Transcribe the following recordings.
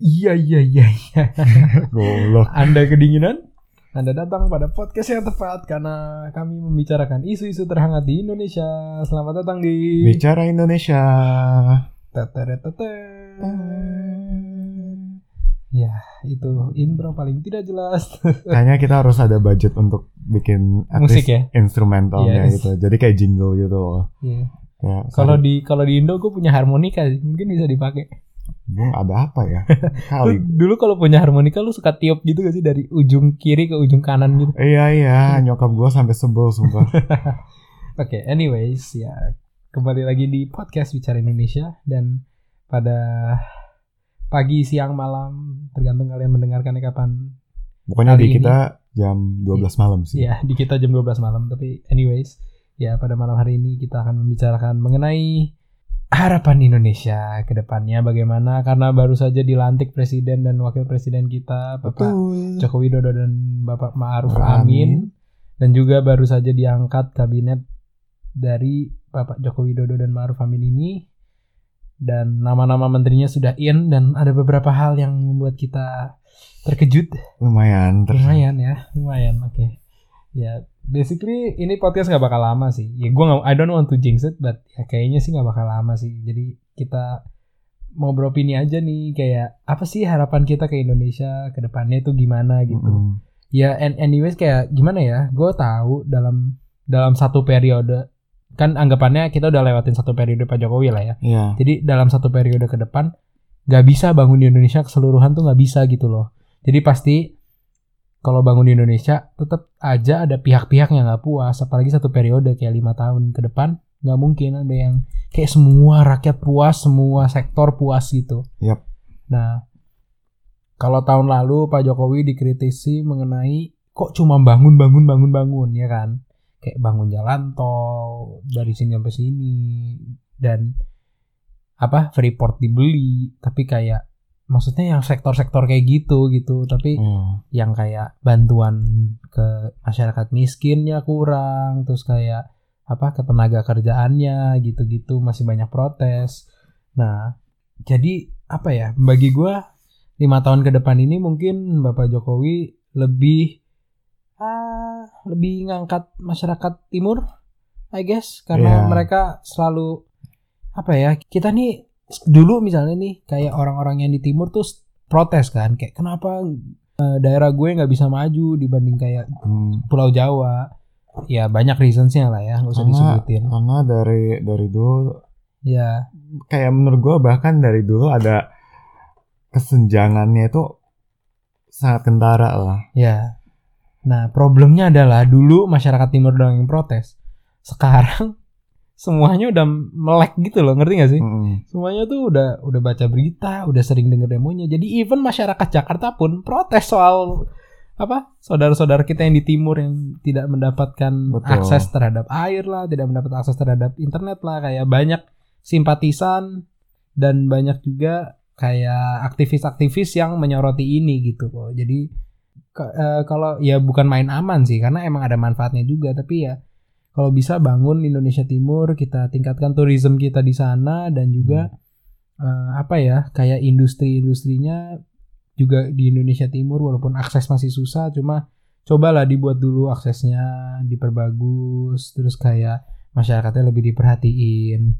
Iya iya iya iya. Anda kedinginan? Anda datang pada podcast yang tepat karena kami membicarakan isu-isu terhangat di Indonesia. Selamat datang di Bicara Indonesia. Teteretete. Ya, itu intro paling tidak jelas. Kayaknya kita harus ada budget untuk bikin Musik ya? instrumentalnya Yes. gitu. Jadi kayak jingle gitu loh. Iya. Ya, Kalau di kalau di Indo gue punya harmonika, mungkin bisa dipakai. Bung ada apa ya? Lu Kali. dulu kalau punya harmonika lu suka tiup gitu gak sih dari ujung kiri ke ujung kanan gitu. Iya iya, nyokap gua sampai sebel sumpah. Oke, anyways ya kembali lagi di podcast bicara Indonesia dan pada pagi, siang, malam tergantung kalian mendengarkannya kapan. Pokoknya di ini- kita jam 12 malam sih. Ya di kita jam 12 malam. Tapi anyways ya pada malam hari ini kita akan membicarakan mengenai harapan Indonesia ke depannya bagaimana karena baru saja dilantik presiden dan wakil presiden kita Bapak Betul. Joko Widodo dan Bapak Ma'ruf Amin. Amin dan juga baru saja diangkat kabinet dari Bapak Joko Widodo dan Ma'ruf Amin ini dan nama-nama menterinya sudah in dan ada beberapa hal yang membuat kita terkejut Lumayan. Ter lumayan ya lumayan oke ya basically ini podcast nggak bakal lama sih. Ya gue nggak I don't want to jinx it but ya kayaknya sih nggak bakal lama sih. Jadi kita mau beropini aja nih kayak apa sih harapan kita ke Indonesia ke depannya itu gimana gitu. Mm-mm. ya and anyways kayak gimana ya? Gue tahu dalam dalam satu periode kan anggapannya kita udah lewatin satu periode Pak Jokowi lah ya. Iya. jadi dalam satu periode ke depan nggak bisa bangun di Indonesia keseluruhan tuh nggak bisa gitu loh. Jadi pasti kalau bangun di Indonesia tetap aja ada pihak-pihak yang nggak puas apalagi satu periode kayak lima tahun ke depan nggak mungkin ada yang kayak semua rakyat puas semua sektor puas gitu Yap. nah kalau tahun lalu Pak Jokowi dikritisi mengenai kok cuma bangun bangun bangun bangun ya kan kayak bangun jalan tol dari sini sampai sini dan apa Freeport dibeli tapi kayak maksudnya yang sektor-sektor kayak gitu gitu tapi Iya. yang kayak bantuan ke masyarakat miskinnya kurang terus kayak apa ketenaga kerjaannya gitu-gitu masih banyak protes nah jadi apa ya bagi gua lima tahun ke depan ini mungkin Bapak Jokowi lebih ah lebih ngangkat masyarakat timur I guess karena Iya. mereka selalu apa ya kita nih dulu misalnya nih kayak orang-orang yang di timur tuh protes kan kayak kenapa eh, daerah gue nggak bisa maju dibanding kayak Hmm. Pulau Jawa? Ya banyak reasonsnya lah ya nggak usah Karena- disebutin. Karena dari dari dulu ya. kayak menurut gua bahkan dari dulu ada kesenjangannya itu sangat kentara lah. ya. Nah problemnya adalah dulu masyarakat timur doang yang protes. Sekarang semuanya udah melek gitu loh ngerti gak sih? Mm-mm. semuanya tuh udah udah baca berita udah sering denger demonya. Jadi even masyarakat Jakarta pun protes soal apa saudara-saudara kita yang di timur yang tidak mendapatkan Betul. akses terhadap air lah tidak mendapat akses terhadap internet lah. Kayak banyak simpatisan dan banyak juga kayak aktivis-aktivis yang menyoroti ini gitu loh. Jadi ke- eh, kalau ya bukan main aman sih karena emang ada manfaatnya juga. Tapi ya kalau bisa bangun Indonesia Timur kita tingkatkan tourism kita di sana dan juga eh, apa ya kayak industri-industrinya juga di Indonesia Timur walaupun akses masih susah cuma cobalah dibuat dulu aksesnya diperbagus terus kayak masyarakatnya lebih diperhatiin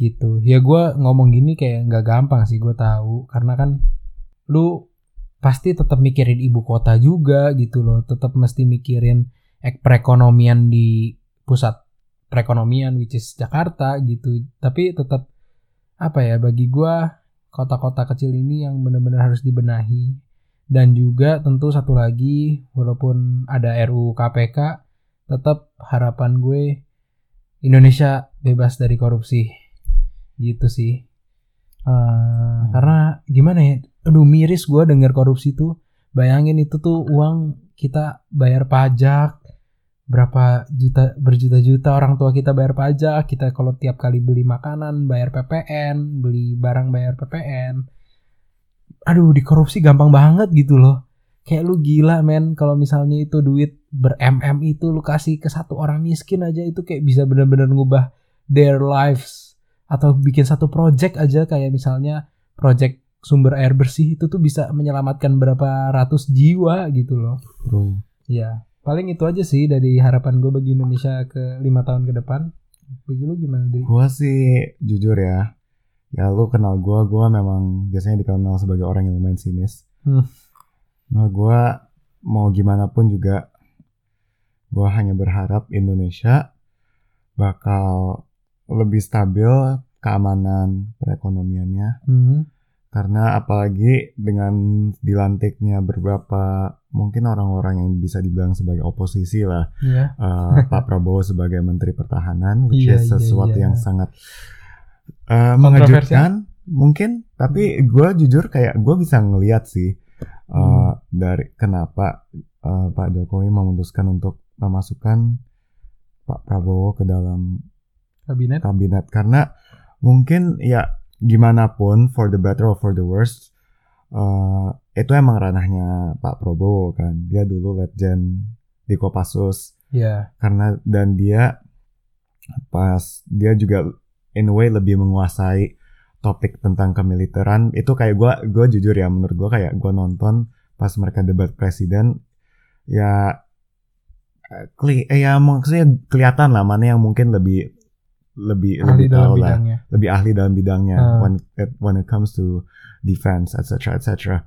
gitu. Ya gue ngomong gini kayak nggak gampang sih gue tahu. Karena kan lu pasti tetap mikirin ibu kota juga gitu loh. Tetap mesti mikirin ek perekonomian di pusat perekonomian which is Jakarta gitu. Tapi tetap apa ya bagi gua kota-kota kecil ini yang benar-benar harus dibenahi. Dan juga tentu satu lagi walaupun ada RUU KPK tetap harapan gue Indonesia bebas dari korupsi. Gitu sih. Eh, karena gimana ya aduh miris gue denger korupsi tuh. Bayangin itu tuh uang kita bayar pajak berapa juta berjuta-juta orang tua kita bayar pajak. Kita kalau tiap kali beli makanan bayar PPN beli barang bayar PPN aduh dikorupsi gampang banget gitu loh. Kayak lu gila men. Kalau misalnya itu duit ber mm itu lu kasih ke satu orang miskin aja itu kayak bisa benar-benar ngubah their lives. Atau bikin satu project aja kayak misalnya project sumber air bersih itu tuh bisa menyelamatkan berapa ratus jiwa gitu loh. Bro. Ya, paling itu aja sih dari harapan gue bagi Indonesia ke lima tahun ke depan. Bagi lu gimana Dri? Gua sih jujur ya, ya lu kenal gua, gua memang biasanya dikenal sebagai orang yang lumayan sinis. Hmm. Nah, gua mau gimana pun juga, gua hanya berharap Indonesia bakal lebih stabil keamanan perekonomiannya. Hmm. Karena apalagi dengan dilantiknya beberapa mungkin orang-orang yang bisa dibilang sebagai oposisi lah, Iya. eh, Pak Prabowo sebagai Menteri Pertahanan, which Iya, is iya, sesuatu iya. yang sangat Kontroversial. mengejutkan mungkin. Tapi gue jujur kayak gue bisa ngeliat sih eh, Hmm. dari kenapa eh, Pak Jokowi memutuskan untuk memasukkan Pak Prabowo ke dalam Kabinet. kabinet karena mungkin ya gimana pun for the better or for the worst eh, itu emang ranahnya Pak Prabowo kan dia dulu legend di Kopassus Iya. karena dan dia pas dia juga in a way lebih menguasai topik tentang kemiliteran itu kayak gua gua jujur ya menurut gua kayak gua nonton pas mereka debat presiden ya eh, keli eh, ya maksudnya kelihatan lah mana yang mungkin lebih lebih Ahli lebih dalam tahu lah bidangnya. lebih ahli dalam bidangnya Hmm. when it, when it comes to defense etc etc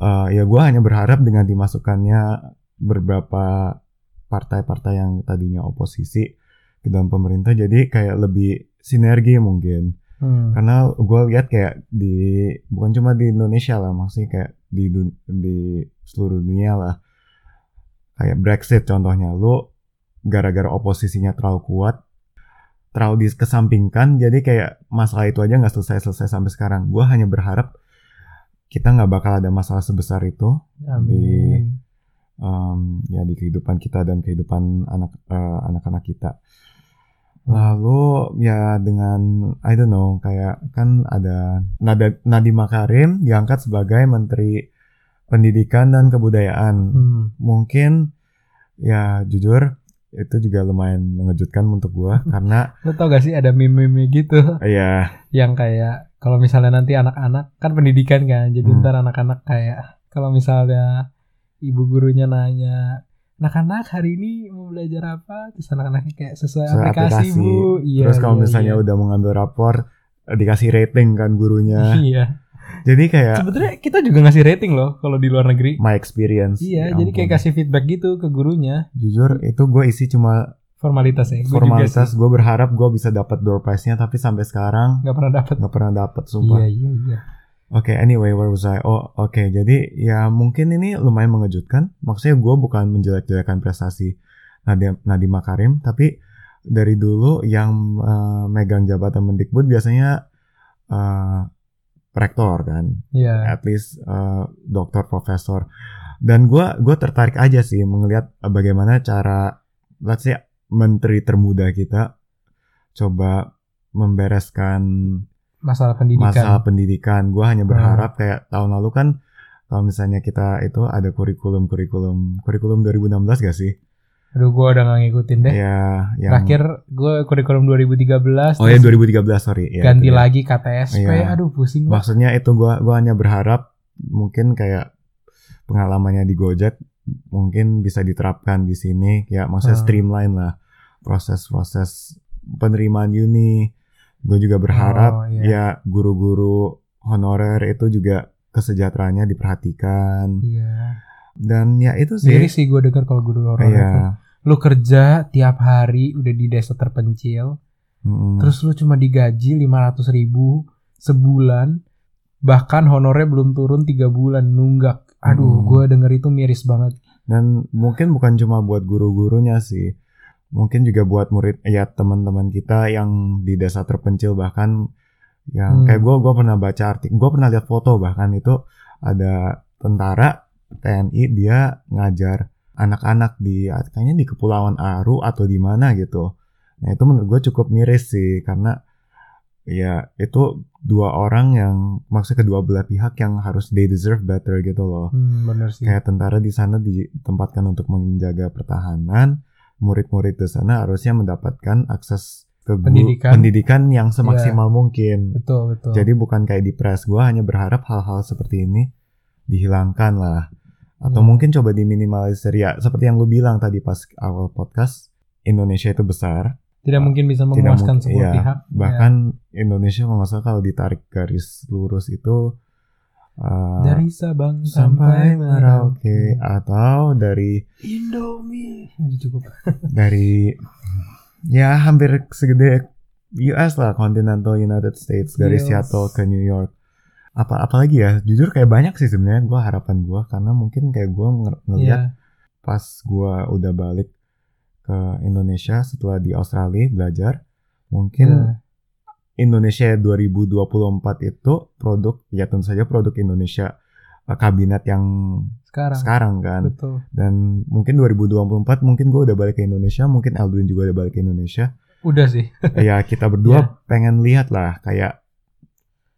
Eh, ya gue hanya berharap dengan dimasukkannya beberapa partai-partai yang tadinya oposisi ke dalam pemerintah jadi kayak lebih sinergi mungkin. Hmm. karena gue lihat kayak di bukan cuma di Indonesia lah maksudnya kayak di dun- di seluruh dunia lah. Kayak Brexit contohnya lu gara-gara oposisinya terlalu kuat terlalu dikesampingkan jadi kayak masalah itu aja nggak selesai-selesai sampai sekarang. Gue hanya berharap kita nggak bakal ada masalah sebesar itu Amin. um, ya di kehidupan kita dan kehidupan anak eh, anak-anak kita. Lalu ya dengan I don't know kayak kan ada Nada, Nadiem Makarim diangkat sebagai Menteri Pendidikan dan Kebudayaan. Hmm. Mungkin ya jujur itu juga lumayan mengejutkan untuk gua karena Lo tau gak sih ada meme-meme gitu ya yang kayak kalau misalnya nanti anak-anak kan pendidikan kan jadi Hmm. ntar anak-anak kayak kalau misalnya ibu gurunya nanya anak-anak hari ini mau belajar apa terus anak-anaknya kayak sesuai Sesuai aplikasi, aplikasi. bu iya terus kalau iya, misalnya iya. udah mengambil rapor eh, dikasih rating kan gurunya. iya Jadi kayak sebetulnya kita juga ngasih rating loh kalau di luar negeri my experience. iya Ya jadi kayak ampun. kasih feedback gitu ke gurunya jujur itu gue isi cuma formalitas ya Gua formalitas gue berharap gue bisa dapat door prize nya tapi sampai sekarang nggak pernah dapet. nggak pernah dapat sumpah. Iya iya iya. Oke anyway where was I? Oh oke jadi ya mungkin ini lumayan mengejutkan. Maksudnya gue bukan menjelek-jelekan prestasi Nadiem Nadiem Makarim tapi dari dulu yang eh, megang jabatan Mendikbud biasanya eh, rektor kan. Iya. At least eh, dokter profesor. Dan gue gue tertarik aja sih melihat bagaimana cara let's say menteri termuda kita coba membereskan masalah pendidikan. masalah pendidikan. Gue hanya Hmm. berharap kayak tahun lalu kan kalau misalnya kita itu ada kurikulum kurikulum kurikulum 2016 gak sih? Aduh gue udah gak ngikutin deh. Ya yang Terakhir gue kurikulum 2013 oh ya terus 2013 sorry. Ya, ganti dia. lagi KTSP Iya. aduh pusing. Banget maksudnya itu gua gua hanya berharap mungkin kayak pengalamannya di Gojek mungkin bisa diterapkan di sini. Ya maksudnya Hmm. streamline lah proses-proses penerimaan uni gue juga berharap Oh, iya. ya guru-guru honorer itu juga kesejahteraannya diperhatikan iya dan ya itu sih miris sih gue denger kalau guru honorer Iya. tuh. lu kerja tiap hari udah di desa terpencil Mm-mm. terus lu cuma digaji 500 ribu sebulan bahkan honornya belum turun tiga bulan nunggak aduh Hmm. gue denger itu miris banget Dan mungkin bukan cuma buat guru-gurunya sih. Mungkin juga buat murid ya teman-teman kita yang di desa terpencil bahkan Hmm. yang kayak gue gua pernah baca artikel, gue pernah lihat foto bahkan itu ada tentara TNI dia ngajar anak-anak di kayaknya di Kepulauan Aru atau di mana gitu. Nah itu menurut gue cukup miris sih karena ya itu dua orang yang maksudnya kedua belah pihak yang harus they deserve better gitu loh hmm, bener sih kayak tentara di sana ditempatkan untuk menjaga pertahanan murid-murid di sana harusnya mendapatkan akses ke Pendidikan. pendidikan yang semaksimal mungkin. betul betul Jadi bukan kayak di press. Gue hanya berharap hal-hal seperti ini dihilangkan lah. Atau Iya. mungkin coba diminimalisir ya. Seperti yang lu bilang tadi pas awal podcast, Indonesia itu besar. tidak mungkin bisa memuaskan semua iya. pihak Bahkan Indonesia kalau nggak salah kalau ditarik garis lurus itu. Uh, dari Sabang sampai Merauke atau dari Indomie. Cukup. Dari ya hampir segede US lah continental United States dari Yes. Seattle ke New York. Apa apalagi ya jujur kayak banyak sih sebenarnya gue harapan gue karena mungkin kayak gue ngeliat Iya. pas gue udah balik ke Indonesia setelah di Australia belajar mungkin Iya. Indonesia 2024 itu produk ya tentu saja produk Indonesia eh, kabinet yang sekarang. sekarang kan. Betul. Dan mungkin 2024 mungkin gue udah balik ke Indonesia mungkin Aldwin juga udah balik ke Indonesia. Udah sih. Ya kita berdua pengen lihat lah kayak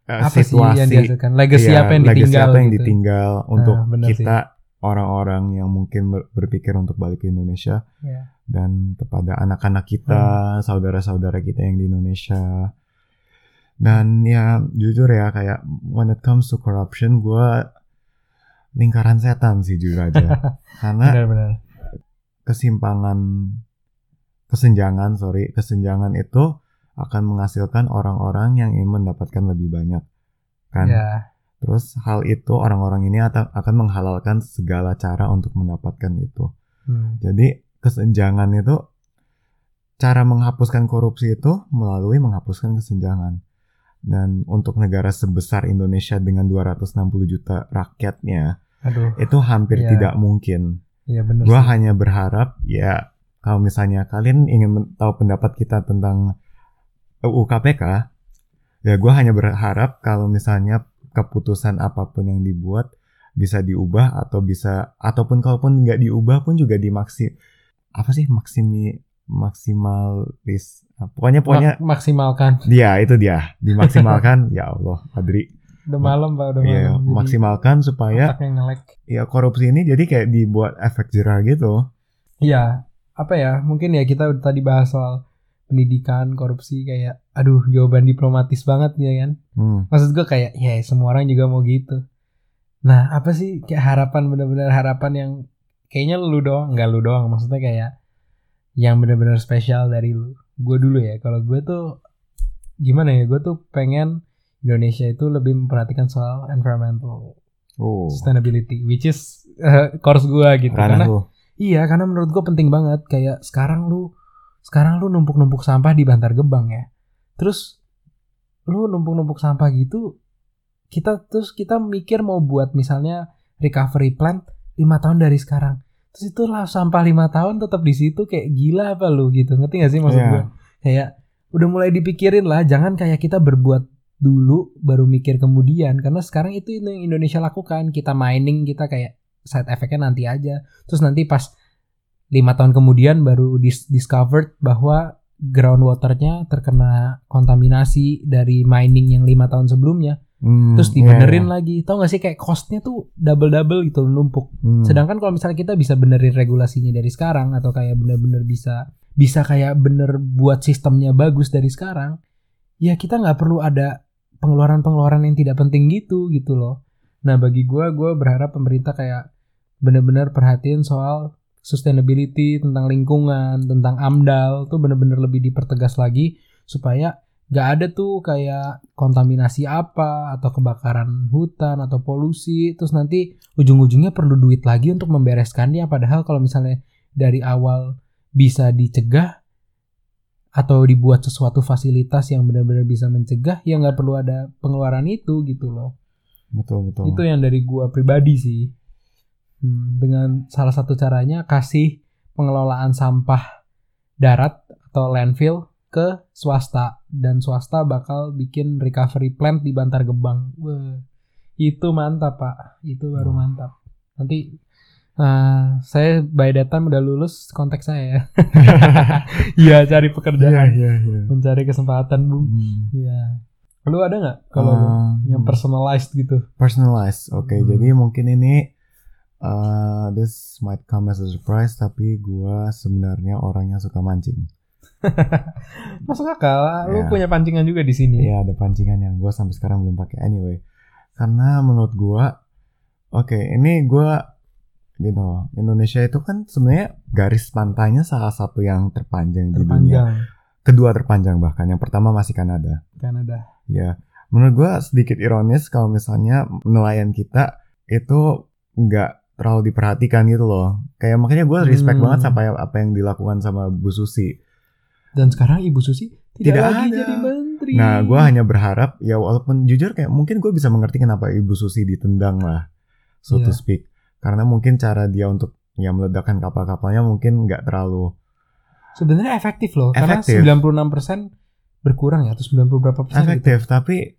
eh, apa sih yang situasi dihasilkan? Legacy ya, apa yang legacy ditinggal apa yang gitu. ditinggal untuk benar kita orang-orang yang mungkin ber- berpikir untuk balik ke Indonesia. Iya. dan kepada anak-anak kita Hmm. saudara-saudara kita yang di Indonesia dan ya jujur ya kayak when it comes to corruption gue lingkaran setan sih jujur aja. Karena benar-benar kesimpangan kesenjangan sorry kesenjangan itu akan menghasilkan orang-orang yang ingin mendapatkan lebih banyak kan? Ya terus hal itu orang-orang ini akan menghalalkan segala cara untuk mendapatkan itu. Hmm. jadi kesenjangan itu cara menghapuskan korupsi itu melalui menghapuskan kesenjangan dan untuk negara sebesar Indonesia dengan 260 juta rakyatnya aduh itu hampir Iya. tidak mungkin iya benar Gua sih. hanya berharap ya kalau misalnya kalian ingin tahu pendapat kita tentang UU KPK, ya gua hanya berharap kalau misalnya keputusan apa pun yang dibuat bisa diubah atau bisa ataupun kalaupun nggak diubah pun juga dimaksi apa sih maksimi maksimalis pokoknya pokoknya Mak- maksimalkan dia itu dia dimaksimalkan ya Allah Adri udah malam pak udah ya malam maksimalkan supaya ya korupsi ini jadi kayak dibuat efek jerah gitu Iya, apa ya? Mungkin ya kita udah tadi bahas soal pendidikan, korupsi kayak aduh jawaban diplomatis banget ya kan. hmm. Maksud gue kayak ya semua orang juga mau gitu. Nah, apa sih kayak harapan bener-bener harapan yang kayaknya lu doang, nggak lu doang, maksudnya kayak yang bener-bener spesial dari lu. Gue dulu ya, kalau gue tuh gimana ya? Gue tuh pengen Indonesia itu lebih memperhatikan soal environmental Oh, sustainability, which is eh, course gue gitu. ranah Karena lu. Iya, karena menurut gue penting banget. Kayak sekarang lu, sekarang lu numpuk-numpuk sampah di Bantar Gebang ya. Terus lu numpuk-numpuk sampah gitu, kita terus kita mikir mau buat misalnya recovery plan lima tahun dari sekarang. Terus itu lah sampah lima tahun tetap di situ kayak gila apa lu gitu. Ngerti gak sih maksud Iya. gue? Kayak udah mulai dipikirin lah, jangan kayak kita berbuat dulu baru mikir kemudian karena sekarang itu yang Indonesia lakukan kita mining kita kayak side effectnya nanti aja terus nanti pas lima tahun kemudian baru dis- discovered bahwa groundwaternya terkena kontaminasi dari mining yang lima tahun sebelumnya Hmm, terus iya, dibenerin iya. lagi tau gak sih kayak costnya tuh double double gitu numpuk Hmm. sedangkan kalau misalnya kita bisa benerin regulasinya dari sekarang atau kayak bener-bener bisa bisa kayak bener buat sistemnya bagus dari sekarang ya kita nggak perlu ada pengeluaran-pengeluaran yang tidak penting gitu gitu loh nah bagi gua gua berharap pemerintah kayak bener-bener perhatiin soal sustainability tentang lingkungan tentang amdal tuh bener-bener lebih dipertegas lagi supaya gak ada tuh kayak kontaminasi apa atau kebakaran hutan atau polusi. Terus nanti ujung-ujungnya perlu duit lagi untuk membereskannya. Padahal kalau misalnya dari awal bisa dicegah atau dibuat sesuatu fasilitas yang benar-benar bisa mencegah ya nggak perlu ada pengeluaran itu gitu loh. Betul betul. Itu yang dari gua pribadi sih Hmm, dengan salah satu caranya kasih pengelolaan sampah darat atau landfill ke swasta dan swasta bakal bikin recovery plant di Bantar Gebang. Wah, itu mantap pak, itu baru mantap. Nanti eh, saya by that time udah lulus konteks saya ya. Iya cari pekerjaan, iya iya mencari kesempatan bu. Hmm. Iya. Lu ada nggak kalau Um, yang personalized gitu? personalized oke Hmm. jadi mungkin ini uh, this might come as a surprise tapi gua sebenarnya orang yang suka mancing Masuk akal. Lu Ya. punya pancingan juga di sini. Iya ada pancingan yang gue sampai sekarang belum pakai anyway. Karena menurut gue, oke ini gue, you know, Indonesia itu kan sebenarnya garis pantainya salah satu yang terpanjang, di dunia. Terpanjang. Kedua terpanjang bahkan. Yang pertama masih Kanada. Kanada. Ya, menurut gue sedikit ironis kalau misalnya nelayan kita itu nggak terlalu diperhatikan gitu loh. Kayak makanya gue respect Hmm. banget sampai apa yang dilakukan sama Bu Susi. Dan sekarang Ibu Susi tidak, Tidak lagi ada. jadi menteri. Nah, gue hanya berharap ya walaupun jujur kayak mungkin gue bisa mengerti kenapa Ibu Susi ditendang lah, so to Iya. speak. Karena mungkin cara dia untuk ya meledakkan kapal-kapalnya mungkin nggak terlalu sebenarnya efektif loh. Efektif. Karena 96% berkurang ya atau 90 berapa persen gitu. efektif, tapi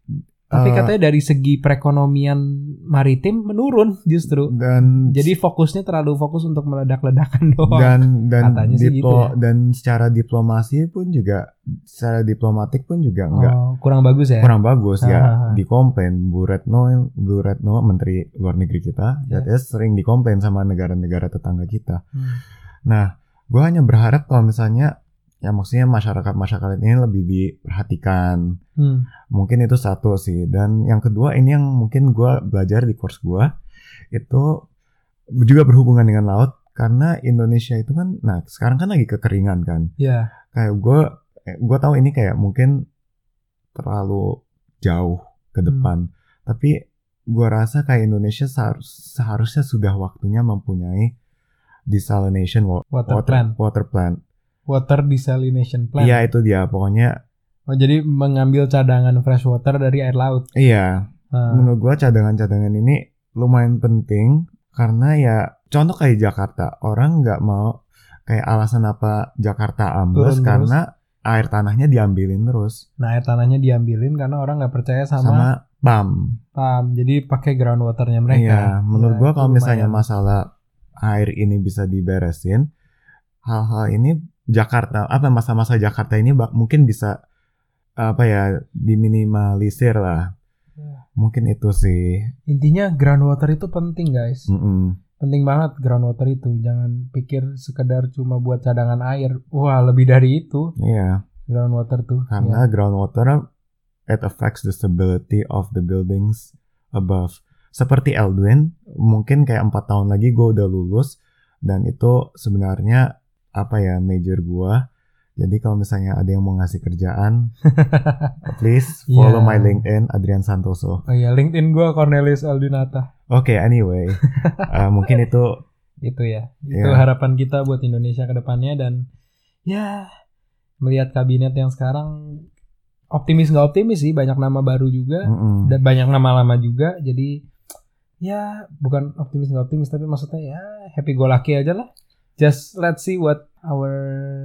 Tapi eh, katanya dari segi perekonomian maritim menurun justru. dan Jadi fokusnya terlalu fokus untuk meledak-ledakan doang. dan dan Katanya sih gitu ya. dan secara diplomasi pun juga secara diplomatik pun juga Oh, kurang bagus ya. kurang bagus Ah, ah, ya ah. dikomplain Bu Retno Bu Retno Menteri Luar Negeri kita Ya. katanya sering dikomplain sama negara-negara tetangga kita Hmm. nah gue hanya berharap kalau misalnya ya maksudnya masyarakat masyarakat ini lebih diperhatikan Hmm. mungkin itu satu sih dan yang kedua ini yang mungkin gue belajar di course gue itu juga berhubungan dengan laut karena Indonesia itu kan nah sekarang kan lagi kekeringan kan Ya. kayak gue gue tahu ini kayak mungkin terlalu jauh ke Hmm. depan tapi gue rasa kayak Indonesia seharus, seharusnya sudah waktunya mempunyai desalination wa- Water plan. water plant Water desalination plan. iya itu dia pokoknya Oh, jadi mengambil cadangan fresh water dari air laut. iya Ah, menurut gua cadangan-cadangan ini lumayan penting karena ya contoh kayak Jakarta orang nggak mau kayak alasan apa Jakarta ambles Turun terus. karena air tanahnya diambilin terus Nah, air tanahnya diambilin karena orang nggak percaya sama, sama, pam pam. Jadi pakai groundwaternya mereka. iya menurut Ya, gua kalau misalnya lumayan. masalah air ini bisa diberesin hal-hal ini Jakarta apa masa-masa Jakarta ini bak- mungkin bisa apa ya diminimalisir lah Ya. mungkin itu sih Intinya groundwater itu penting, guys. Mm-mm. Penting banget groundwater itu. Jangan pikir sekedar cuma buat cadangan air. Wah, lebih dari itu iya groundwater tuh. karena Ya. groundwater it affects the stability of the buildings above. Seperti Eldwin, mungkin kayak empat tahun lagi gue udah lulus dan itu sebenarnya apa ya major gua. Jadi kalau misalnya ada yang mau ngasih kerjaan, please follow Yeah. my LinkedIn Adrian Santoso. Oh iya, LinkedIn gua Cornelius Aldinata. Oke, anyway, uh, mungkin itu Itu ya. Itu ya, harapan kita buat Indonesia ke depannya dan ya melihat kabinet yang sekarang optimis nggak optimis sih banyak nama baru juga mm-mm. dan banyak nama lama juga jadi ya bukan optimis nggak optimis tapi maksudnya ya happy go lucky aja lah just let's see what our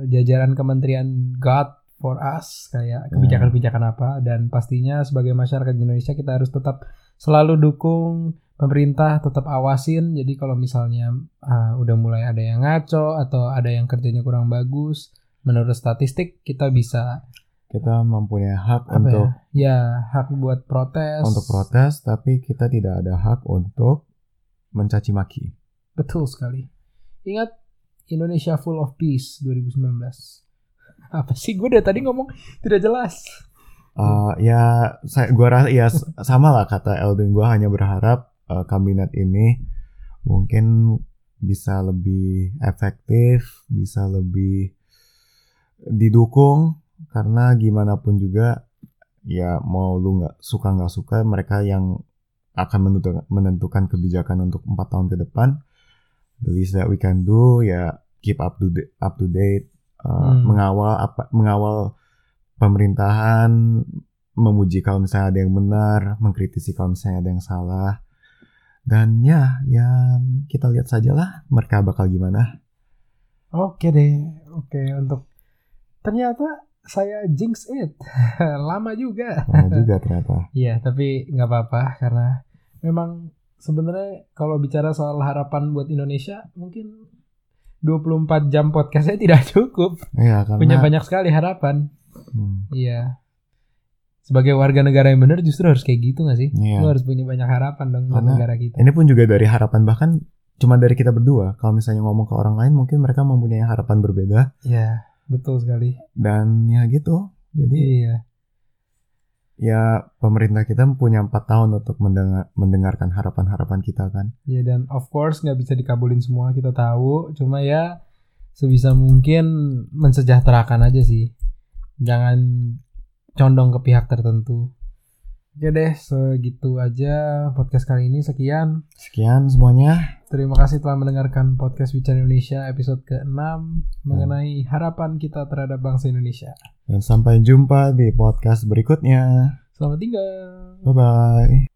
jajaran kementerian got for us kayak kebijakan-kebijakan apa. Dan pastinya sebagai masyarakat Indonesia kita harus tetap selalu dukung pemerintah tetap awasin. Jadi kalau misalnya ah, udah mulai ada yang ngaco atau ada yang kerjanya kurang bagus menurut statistik kita bisa kita mempunyai hak apa untuk ya? Ya hak buat protes. untuk protes, tapi kita tidak ada hak untuk mencaci maki. Betul sekali. Ingat Indonesia Full of Peace 2019. Apa sih gue dari tadi ngomong tidak jelas. Uh, ya, saya gua rasa ya sama lah kata Eldin. Gua hanya berharap uh, kabinet ini mungkin bisa lebih efektif, bisa lebih didukung karena gimana pun juga ya mau lu nggak suka nggak suka mereka yang akan menentukan kebijakan untuk empat tahun ke depan. The least that we can do ya keep up to date, up to date, uh, Hmm. mengawal apa mengawal pemerintahan, memuji kalau misalnya ada yang benar, mengkritisi kalau misalnya ada yang salah. Dan ya, ya kita lihat sajalah mereka bakal gimana. Oke deh. Oke untuk ternyata saya jinx it. Lama juga. Lama juga ternyata. Iya, tapi nggak apa-apa karena memang sebenarnya kalau bicara soal harapan buat Indonesia mungkin 24 jam podcastnya tidak cukup. Iya, karena Punya banyak sekali harapan. Hmm, Iya. Sebagai warga negara yang benar justru harus kayak gitu gak sih? iya. Lu harus punya banyak harapan dong buat Karena negara kita. Ini pun juga dari harapan bahkan cuma dari kita berdua. Kalau misalnya ngomong ke orang lain mungkin mereka mempunyai harapan berbeda. Ya, betul sekali dan ya gitu jadi iya ya pemerintah kita punya empat tahun untuk mendengar, mendengarkan harapan-harapan kita kan? Ya dan of course nggak bisa dikabulin semua kita tahu. Cuma ya sebisa mungkin mensejahterakan aja sih. Jangan condong ke pihak tertentu Oke deh, segitu aja podcast kali ini. Sekian. sekian semuanya Terima kasih telah mendengarkan podcast Bicara Indonesia episode ke-6 mengenai harapan kita terhadap bangsa Indonesia. dan sampai jumpa di podcast berikutnya Selamat tinggal. bye bye